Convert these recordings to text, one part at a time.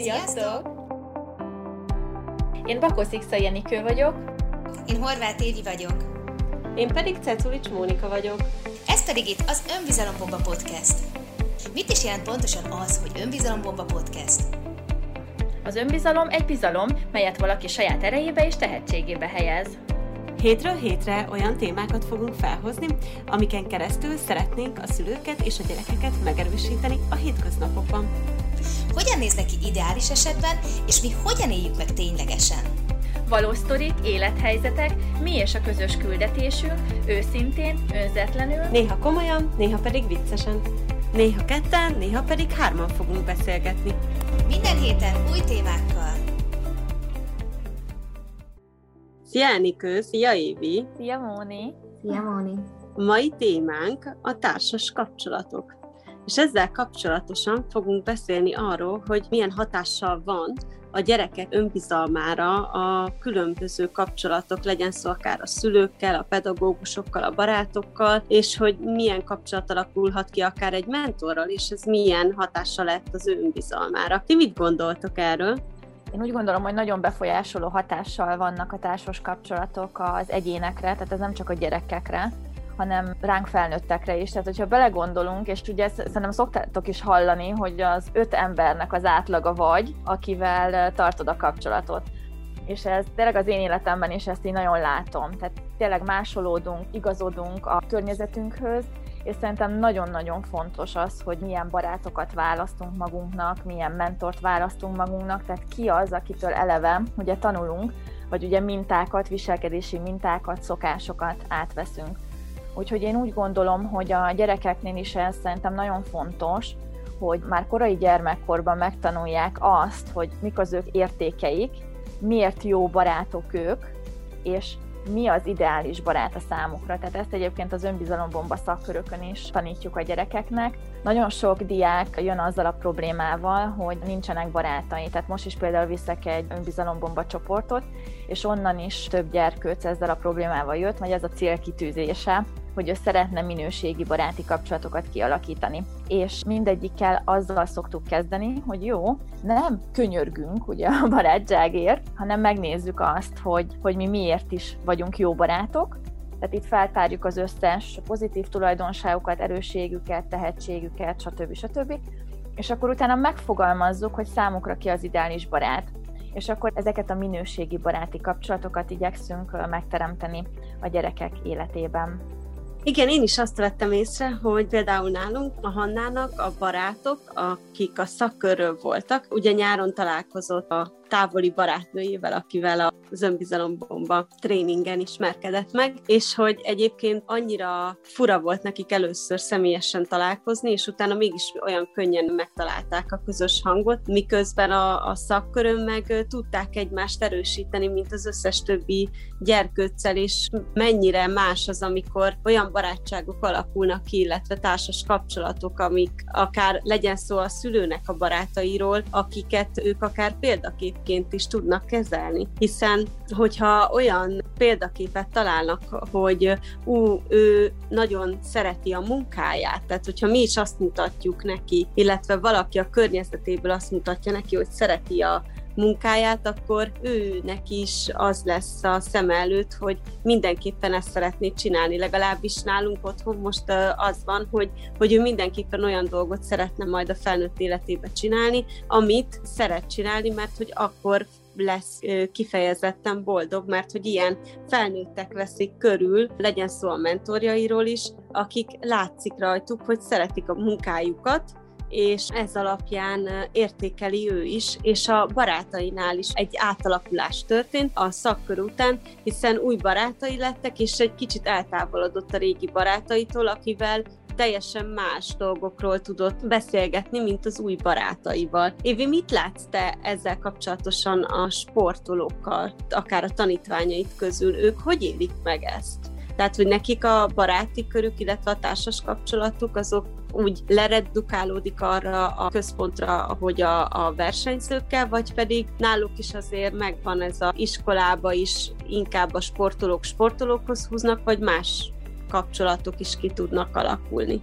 Sziasztok! Én Ixa Jenikő vagyok. Én Horváth Évi vagyok. Én pedig Ceculics Mónika vagyok. Ez pedig itt az Önbizalombomba Podcast. Mit is jelent pontosan az, hogy Önbizalombomba Podcast? Az önbizalom egy bizalom, melyet valaki saját erejébe és tehetségébe helyez. Hétről hétre olyan témákat fogunk felhozni, amiken keresztül szeretnénk a szülőket és a gyerekeket megerősíteni a hétköznapokban. Hogyan néz neki ideális esetben, és mi hogyan éljük meg ténylegesen? Valós sztorik, élethelyzetek, mi és a közös küldetésünk, őszintén, önzetlenül, Néha komolyan, néha pedig viccesen. Néha ketten, néha pedig hárman fogunk beszélgetni. Minden héten új témákkal. Szia Enikő, szia Évi! Szia Móni! Szia, Móni. Mai témánk a társas kapcsolatok. És ezzel kapcsolatosan fogunk beszélni arról, hogy milyen hatással van a gyerekek önbizalmára a különböző kapcsolatok, legyen szó akár a szülőkkel, a pedagógusokkal, a barátokkal, és hogy milyen kapcsolat alakulhat ki akár egy mentorral, és ez milyen hatással lett az ő önbizalmára. Ti mit gondoltok erről? Én úgy gondolom, hogy nagyon befolyásoló hatással vannak a társas kapcsolatok az egyénekre, tehát ez nem csak a gyerekekre, hanem ránk felnőttekre is. Tehát, hogyha belegondolunk, és ugye ezt szerintem szoktátok is hallani, hogy az öt embernek az átlaga vagy, akivel tartod a kapcsolatot. És ez tényleg az én életemben is ezt így nagyon látom. Tehát tényleg másolódunk, igazodunk a környezetünkhöz, és szerintem nagyon-nagyon fontos az, hogy milyen barátokat választunk magunknak, milyen mentort választunk magunknak, tehát ki az, akitől eleve ugye tanulunk, vagy ugye mintákat, viselkedési mintákat, szokásokat átveszünk. Úgyhogy én úgy gondolom, hogy a gyerekeknél is ez szerintem nagyon fontos, hogy már korai gyermekkorban megtanulják azt, hogy mik az ők értékeik, miért jó barátok ők, és mi az ideális barát a számukra. Tehát ezt egyébként az önbizalombomba szakkörökön is tanítjuk a gyerekeknek. Nagyon sok diák jön azzal a problémával, hogy nincsenek barátai. Tehát most is például viszek egy önbizalombomba csoportot, és onnan is több gyerkőc ezzel a problémával jött, vagy ez a célkitűzése, hogy ő szeretne minőségi baráti kapcsolatokat kialakítani. És mindegyikkel azzal szoktuk kezdeni, hogy jó, nem könyörgünk ugye a barátságért, hanem megnézzük azt, hogy, hogy mi miért is vagyunk jó barátok, tehát itt feltárjuk az összes pozitív tulajdonságokat, erősségüket, tehetségüket, stb. stb. És akkor utána megfogalmazzuk, hogy számukra ki az ideális barát. És akkor ezeket a minőségi baráti kapcsolatokat igyekszünk megteremteni a gyerekek életében. Igen, én is azt vettem észre, hogy például nálunk a Hannának a barátok, akik a szakkörről voltak, ugye nyáron találkozott a távoli barátnőjével, akivel az önbizalombomba tréningen ismerkedett meg, és hogy egyébként annyira fura volt nekik először személyesen találkozni, és utána mégis olyan könnyen megtalálták a közös hangot, miközben a, a szakkörön meg tudták egymást erősíteni, mint az összes többi gyerkőccel, és mennyire más az, amikor olyan barátságok alakulnak ki, illetve társas kapcsolatok, amik akár legyen szó a szülőnek a barátairól, akiket ők akár példaképként is tudnak kezelni. Hiszen, hogyha olyan példaképet találnak, hogy ú, ő nagyon szereti a munkáját, tehát hogyha mi is azt mutatjuk neki, illetve valaki a környezetéből azt mutatja neki, hogy szereti a munkáját, akkor őnek is az lesz a szem előtt, hogy mindenképpen ezt szeretné csinálni. Legalábbis nálunk otthon most az van, hogy, hogy ő mindenképpen olyan dolgot szeretne majd a felnőtt életébe csinálni, amit szeret csinálni, mert hogy akkor lesz kifejezetten boldog, mert hogy ilyen felnőttek veszik körül, legyen szó a mentorjairól is, akik látszik rajtuk, hogy szeretik a munkájukat, és ez alapján értékeli ő is, és a barátainál is egy átalakulás történt a szakkör után, hiszen új barátai lettek, és egy kicsit eltávolodott a régi barátaitól, akivel teljesen más dolgokról tudott beszélgetni, mint az új barátaival. Évi, mit látsz te ezzel kapcsolatosan a sportolókkal, akár a tanítványait közül? Ők hogy élik meg ezt? Tehát, hogy nekik a baráti körük, illetve a társas kapcsolatuk, azok úgy leredukálódik arra a központra, hogy a, a versenyzőkkel, vagy pedig náluk is azért megvan ez a iskolába is inkább a sportolók sportolókhoz húznak, vagy más kapcsolatok is ki tudnak alakulni.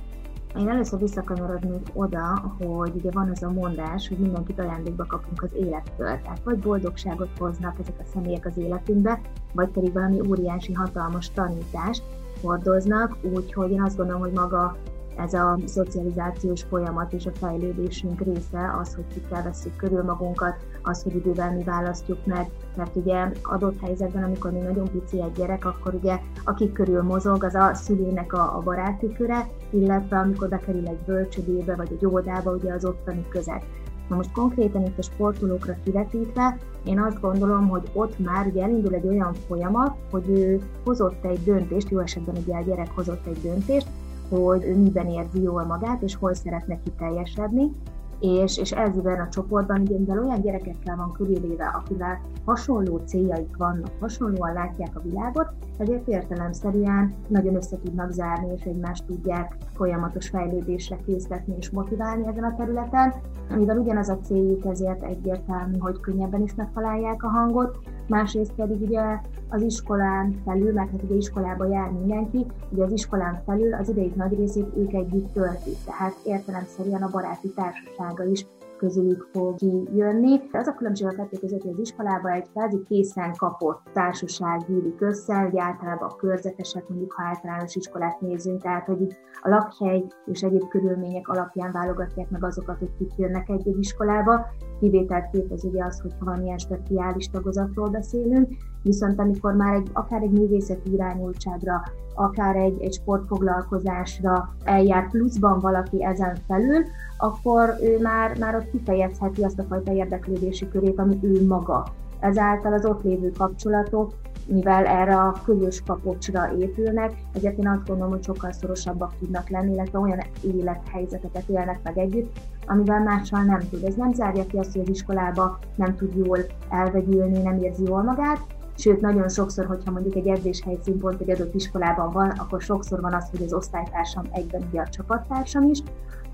Én először visszakanyarodnék oda, hogy ugye van ez a mondás, hogy mindenkit ajándékba kapunk az élettől. Tehát vagy boldogságot hoznak ezek a személyek az életünkbe, vagy pedig valami óriási, hatalmas tanítást hordoznak, úgyhogy én azt gondolom, hogy maga ez a szocializációs folyamat és a fejlődésünk része az, hogy kikkel veszük körül magunkat, az, hogy idővel mi választjuk meg, mert ugye adott helyzetben, amikor még nagyon pici egy gyerek, akkor ugye akik körül mozog, az a szülőnek a, a baráti köre, illetve amikor bekerül egy bölcsödébe vagy egy óvodába, ugye az ottani közeg. Na most konkrétan itt a sportolókra kivetítve, én azt gondolom, hogy ott már ugye elindul egy olyan folyamat, hogy ő hozott egy döntést, jó esetben ugye a gyerek hozott egy döntést, hogy ő miben érzi jól magát, és hol szeretne kiteljesedni, és, és ezben a csoportban ugye, mivel olyan gyerekekkel van körülvéve, akivel hasonló céljaik vannak, hasonlóan látják a világot, ezért értelemszerűen nagyon össze tudnak zárni, és egymást tudják folyamatos fejlődésre készíteni és motiválni ezen a területen. Mivel ugyanaz a céljuk, ezért egyértelmű, hogy könnyebben is megtalálják a hangot, másrészt pedig ugye az iskolán felül, mert hát ugye iskolába jár mindenki, ugye az iskolán felül az idejük nagy részét ők együtt töltik, tehát értelemszerűen a baráti társasága is közülük fog kijönni. Az a különbség a kettő között, hogy az iskolában egy kvázi készen kapott társaság gyűlik össze, hogy általában a körzetesek, mondjuk ha általános iskolát nézünk, tehát hogy itt a lakhely és egyéb körülmények alapján válogatják meg azokat, hogy kik jönnek egy-egy iskolába. Kivételt képez ugye az, hogyha van ilyen speciális tagozatról beszélünk, viszont amikor már egy, akár egy művészeti irányultságra, akár egy, egy sportfoglalkozásra eljár pluszban valaki ezen felül, akkor ő már, már ott kifejezheti azt a fajta érdeklődési körét, ami ő maga. Ezáltal az ott lévő kapcsolatok, mivel erre a közös kapocsra épülnek, ezért én azt gondolom, hogy sokkal szorosabbak tudnak lenni, illetve olyan élethelyzeteket élnek meg együtt, amivel mással nem tud. Ez nem zárja ki azt, hogy az iskolába nem tud jól elvegyülni, nem érzi jól magát, Sőt, nagyon sokszor, hogyha mondjuk egy edzéshelyszín pont egy adott iskolában van, akkor sokszor van az, hogy az osztálytársam egyben ugye a csapattársam is,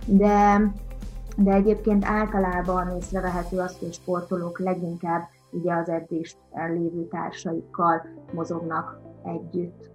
de, de egyébként általában észrevehető az, hogy sportolók leginkább ugye az edzést lévő társaikkal mozognak együtt.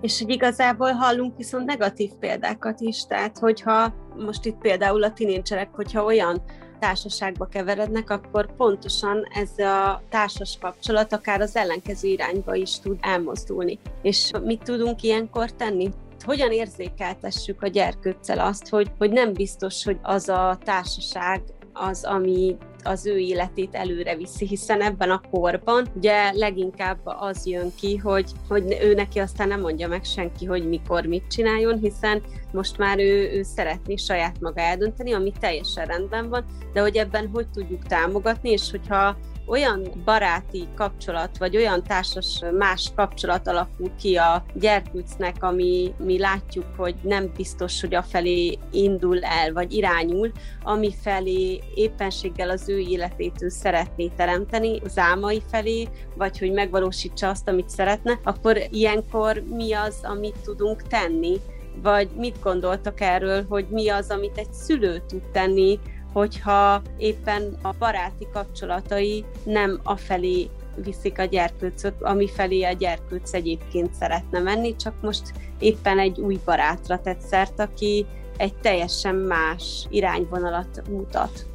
És hogy igazából hallunk viszont negatív példákat is, tehát hogyha most itt például a tinédzserek, hogyha olyan társaságba keverednek, akkor pontosan ez a társas kapcsolat akár az ellenkező irányba is tud elmozdulni. És mit tudunk ilyenkor tenni? hogyan érzékeltessük a gyerkőccel azt, hogy, hogy nem biztos, hogy az a társaság az, ami az ő életét előre viszi, hiszen ebben a korban ugye leginkább az jön ki, hogy, hogy ő neki aztán nem mondja meg senki, hogy mikor mit csináljon, hiszen most már ő, ő szeretné saját maga eldönteni, ami teljesen rendben van, de hogy ebben hogy tudjuk támogatni, és hogyha olyan baráti kapcsolat, vagy olyan társas más kapcsolat alakul ki a gyerkőcnek, ami mi látjuk, hogy nem biztos, hogy a felé indul el, vagy irányul, ami felé éppenséggel az ő életét ő szeretné teremteni, az álmai felé, vagy hogy megvalósítsa azt, amit szeretne, akkor ilyenkor mi az, amit tudunk tenni, vagy mit gondoltak erről, hogy mi az, amit egy szülő tud tenni, hogyha éppen a baráti kapcsolatai nem afelé viszik a gyerkőcöt, ami felé a gyerkőc egyébként szeretne menni, csak most éppen egy új barátra tett szert, aki egy teljesen más irányvonalat mutat.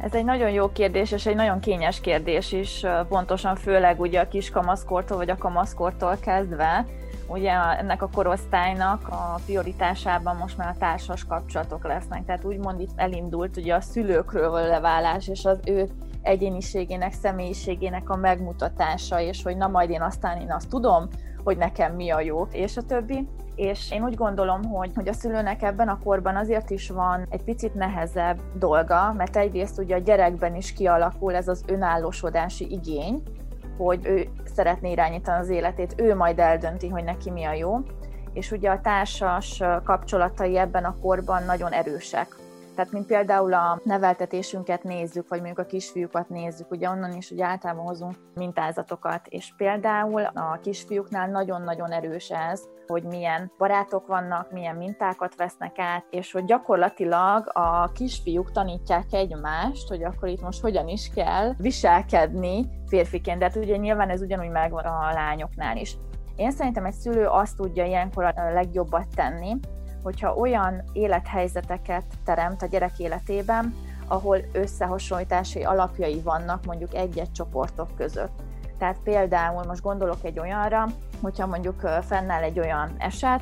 Ez egy nagyon jó kérdés, és egy nagyon kényes kérdés is, pontosan főleg ugye a kis kamaszkortól vagy a kamaszkortól kezdve, ugye ennek a korosztálynak a prioritásában most már a társas kapcsolatok lesznek. Tehát úgymond itt elindult ugye a szülőkről való leválás, és az ő egyéniségének, személyiségének a megmutatása, és hogy na majd én aztán én azt tudom, hogy nekem mi a jó, és a többi. És én úgy gondolom, hogy, hogy a szülőnek ebben a korban azért is van egy picit nehezebb dolga, mert egyrészt ugye a gyerekben is kialakul ez az önállósodási igény, hogy ő szeretné irányítani az életét, ő majd eldönti, hogy neki mi a jó. És ugye a társas kapcsolatai ebben a korban nagyon erősek. Tehát, mint például a neveltetésünket nézzük, vagy mondjuk a kisfiúkat nézzük, ugye onnan is ugye általában hozunk mintázatokat, és például a kisfiúknál nagyon-nagyon erős ez, hogy milyen barátok vannak, milyen mintákat vesznek át, és hogy gyakorlatilag a kisfiúk tanítják egymást, hogy akkor itt most hogyan is kell viselkedni férfiként, de hát ugye nyilván ez ugyanúgy megvan a lányoknál is. Én szerintem egy szülő azt tudja ilyenkor a legjobbat tenni, hogyha olyan élethelyzeteket teremt a gyerek életében, ahol összehasonlítási alapjai vannak mondjuk egy-egy csoportok között. Tehát például most gondolok egy olyanra, hogyha mondjuk fennáll egy olyan eset,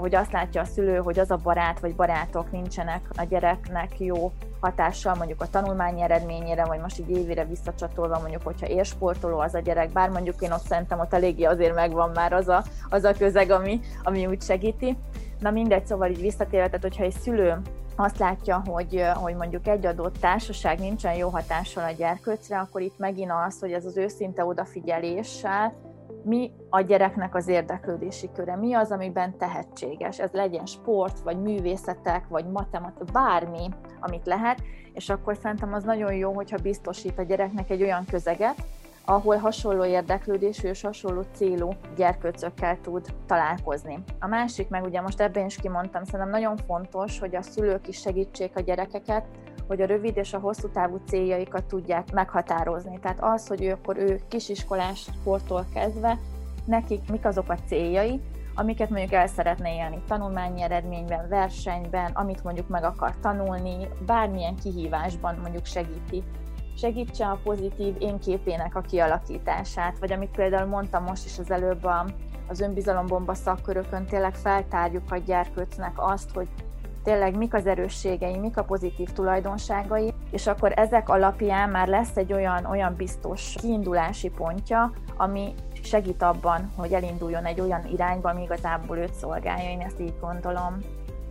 hogy azt látja a szülő, hogy az a barát vagy barátok nincsenek a gyereknek jó hatással mondjuk a tanulmányi eredményére, vagy most így évére visszacsatolva mondjuk, hogyha élsportoló az a gyerek, bár mondjuk én ott szerintem ott eléggé azért megvan már az a, az a közeg, ami, ami úgy segíti. Na mindegy, szóval így visszatérve, tehát hogyha egy szülő azt látja, hogy, hogy mondjuk egy adott társaság nincsen jó hatással a gyerkőcre, akkor itt megint az, hogy ez az őszinte odafigyeléssel mi a gyereknek az érdeklődési köre, mi az, amiben tehetséges. Ez legyen sport, vagy művészetek, vagy matematika, bármi, amit lehet, és akkor szerintem az nagyon jó, hogyha biztosít a gyereknek egy olyan közeget, ahol hasonló érdeklődésű és hasonló célú gyerkőcökkel tud találkozni. A másik meg ugye most ebben is kimondtam, szerintem nagyon fontos, hogy a szülők is segítsék a gyerekeket, hogy a rövid és a hosszú távú céljaikat tudják meghatározni. Tehát az, hogy ő akkor ő kisiskolás sporttól kezdve, nekik mik azok a céljai, amiket mondjuk el szeretne élni tanulmányi eredményben, versenyben, amit mondjuk meg akar tanulni, bármilyen kihívásban mondjuk segíti segítse a pozitív én képének a kialakítását, vagy amit például mondtam most is az előbb a, az önbizalombomba szakkörökön, tényleg feltárjuk a gyerkőcnek azt, hogy tényleg mik az erősségei, mik a pozitív tulajdonságai, és akkor ezek alapján már lesz egy olyan, olyan biztos kiindulási pontja, ami segít abban, hogy elinduljon egy olyan irányba, ami igazából őt szolgálja, én ezt így gondolom.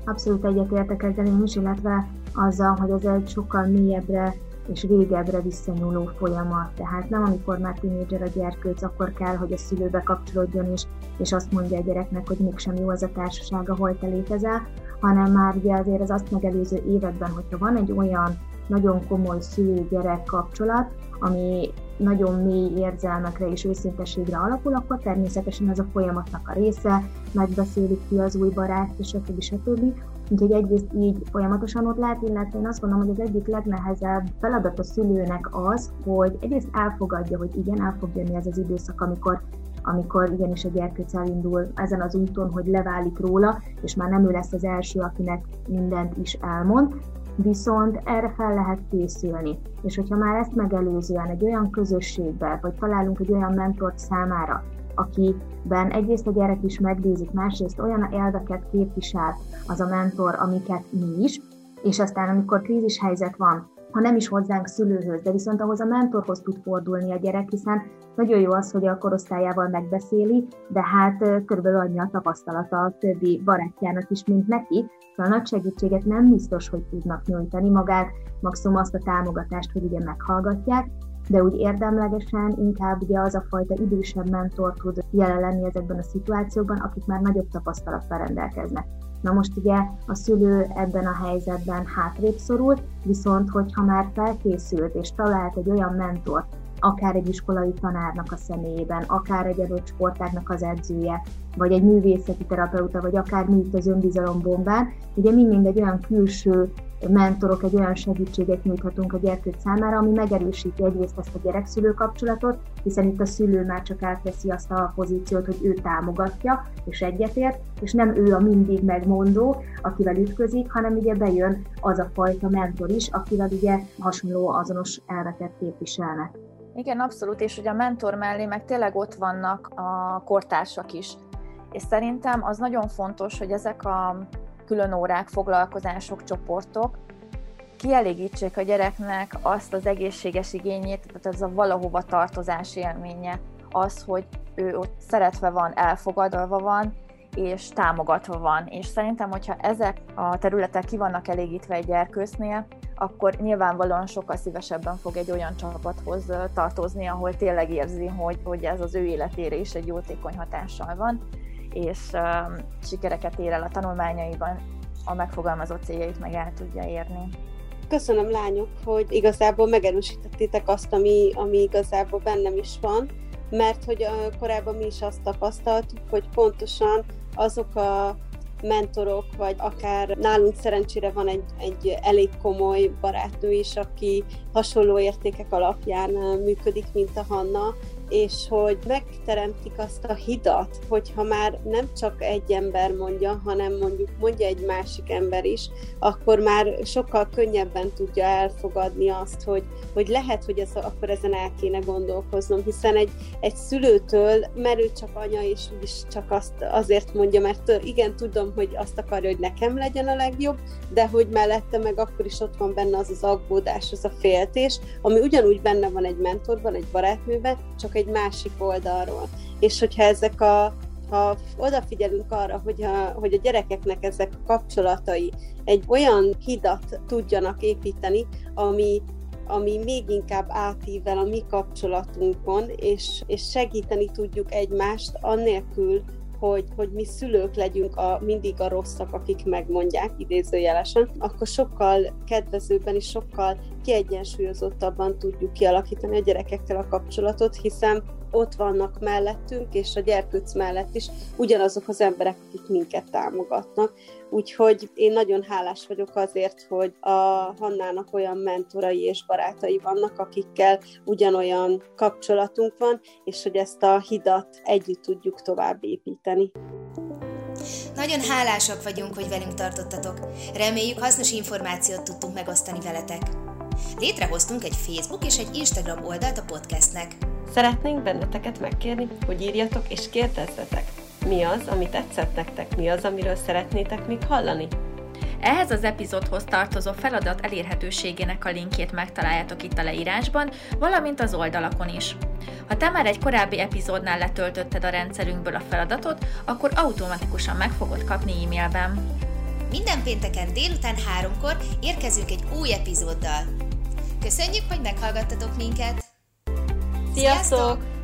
Abszolút egyetértek ezzel én is, illetve azzal, hogy ez egy sokkal mélyebbre és régebbre visszanyúló folyamat. Tehát nem amikor már tínédzser a gyerkőc, akkor kell, hogy a szülőbe kapcsolódjon, és, és azt mondja a gyereknek, hogy mégsem jó az a társaság, ahol te létezel, hanem már ugye azért az azt megelőző években, hogyha van egy olyan nagyon komoly szülő-gyerek kapcsolat, ami nagyon mély érzelmekre és őszintességre alapul, akkor természetesen ez a folyamatnak a része, megbeszélik ki az új barát, és stb. stb. Úgyhogy egyrészt így folyamatosan ott lehet, illetve én azt gondolom, hogy az egyik legnehezebb feladat a szülőnek az, hogy egyrészt elfogadja, hogy igen, el fog jönni ez az időszak, amikor amikor igenis a gyerkőc elindul ezen az úton, hogy leválik róla, és már nem ő lesz az első, akinek mindent is elmond, viszont erre fel lehet készülni. És hogyha már ezt megelőzően egy olyan közösségbe, vagy találunk egy olyan mentort számára, akiben egyrészt a gyerek is megbízik, másrészt olyan elveket képvisel az a mentor, amiket mi is, és aztán amikor krízis helyzet van, ha nem is hozzánk szülőhöz, de viszont ahhoz a mentorhoz tud fordulni a gyerek, hiszen nagyon jó az, hogy a korosztályával megbeszéli, de hát körülbelül annyi a tapasztalata a többi barátjának is, mint neki, szóval nagy segítséget nem biztos, hogy tudnak nyújtani magát, maximum azt a támogatást, hogy ugye meghallgatják, de úgy érdemlegesen inkább ugye az a fajta idősebb mentor tud jelen lenni ezekben a szituációkban, akik már nagyobb tapasztalattal rendelkeznek. Na most ugye a szülő ebben a helyzetben hátrébb szorul, viszont hogyha már felkészült és talált egy olyan mentort, akár egy iskolai tanárnak a személyében, akár egy adott sportágnak az edzője, vagy egy művészeti terapeuta, vagy akár mi itt az önbizalombombán, ugye mind egy olyan külső mentorok, egy olyan segítséget nyújthatunk a gyerkőt számára, ami megerősíti egyrészt ezt a gyerekszülő kapcsolatot, hiszen itt a szülő már csak átveszi azt a pozíciót, hogy ő támogatja és egyetért, és nem ő a mindig megmondó, akivel ütközik, hanem ugye bejön az a fajta mentor is, akivel ugye hasonló azonos elveket képviselnek. Igen, abszolút, és ugye a mentor mellé meg tényleg ott vannak a kortársak is. És szerintem az nagyon fontos, hogy ezek a külön órák, foglalkozások, csoportok kielégítsék a gyereknek azt az egészséges igényét, tehát ez a valahova tartozás élménye, az, hogy ő ott szeretve van, elfogadva van, és támogatva van. És szerintem, hogyha ezek a területek ki vannak elégítve egy gyerkősznél, akkor nyilvánvalóan sokkal szívesebben fog egy olyan csapathoz tartozni, ahol tényleg érzi, hogy, hogy ez az ő életére is egy jótékony hatással van, és uh, sikereket ér el a tanulmányaiban, a megfogalmazott céljait meg el tudja érni. Köszönöm lányok, hogy igazából megerősítettétek azt, ami, ami igazából bennem is van, mert hogy korábban mi is azt tapasztaltuk, hogy pontosan azok a mentorok, vagy akár nálunk szerencsére van egy, egy elég komoly barátnő is, aki hasonló értékek alapján működik, mint a Hanna, és hogy megteremtik azt a hidat, hogyha már nem csak egy ember mondja, hanem mondjuk mondja egy másik ember is, akkor már sokkal könnyebben tudja elfogadni azt, hogy, hogy lehet, hogy ez, akkor ezen el kéne gondolkoznom, hiszen egy, egy szülőtől, mert ő csak anya, és úgyis csak azt azért mondja, mert igen, tudom, hogy azt akarja, hogy nekem legyen a legjobb, de hogy mellette meg akkor is ott van benne az az aggódás, az a féltés, ami ugyanúgy benne van egy mentorban, egy barátnőben, csak egy másik oldalról. És hogyha ezek a ha odafigyelünk arra, hogy a, hogy a gyerekeknek ezek a kapcsolatai egy olyan hidat tudjanak építeni, ami, ami még inkább átível a mi kapcsolatunkon, és, és segíteni tudjuk egymást annélkül, hogy, hogy mi szülők legyünk a, mindig a rosszak, akik megmondják idézőjelesen, akkor sokkal kedvezőbben és sokkal kiegyensúlyozottabban tudjuk kialakítani a gyerekekkel a kapcsolatot, hiszen ott vannak mellettünk, és a gyerkőc mellett is ugyanazok az emberek, akik minket támogatnak. Úgyhogy én nagyon hálás vagyok azért, hogy a Hannának olyan mentorai és barátai vannak, akikkel ugyanolyan kapcsolatunk van, és hogy ezt a hidat együtt tudjuk tovább építeni. Nagyon hálásak vagyunk, hogy velünk tartottatok. Reméljük hasznos információt tudtunk megosztani veletek. Létrehoztunk egy Facebook és egy Instagram oldalt a podcastnek. Szeretnénk benneteket megkérni, hogy írjatok és kérdezzetek. Mi az, ami tetszett nektek? Mi az, amiről szeretnétek még hallani? Ehhez az epizódhoz tartozó feladat elérhetőségének a linkjét megtaláljátok itt a leírásban, valamint az oldalakon is. Ha te már egy korábbi epizódnál letöltötted a rendszerünkből a feladatot, akkor automatikusan meg fogod kapni e-mailben. Minden pénteken délután háromkor érkezünk egy új epizóddal. Köszönjük, hogy meghallgattatok minket! Sziasztok! Sziasztok!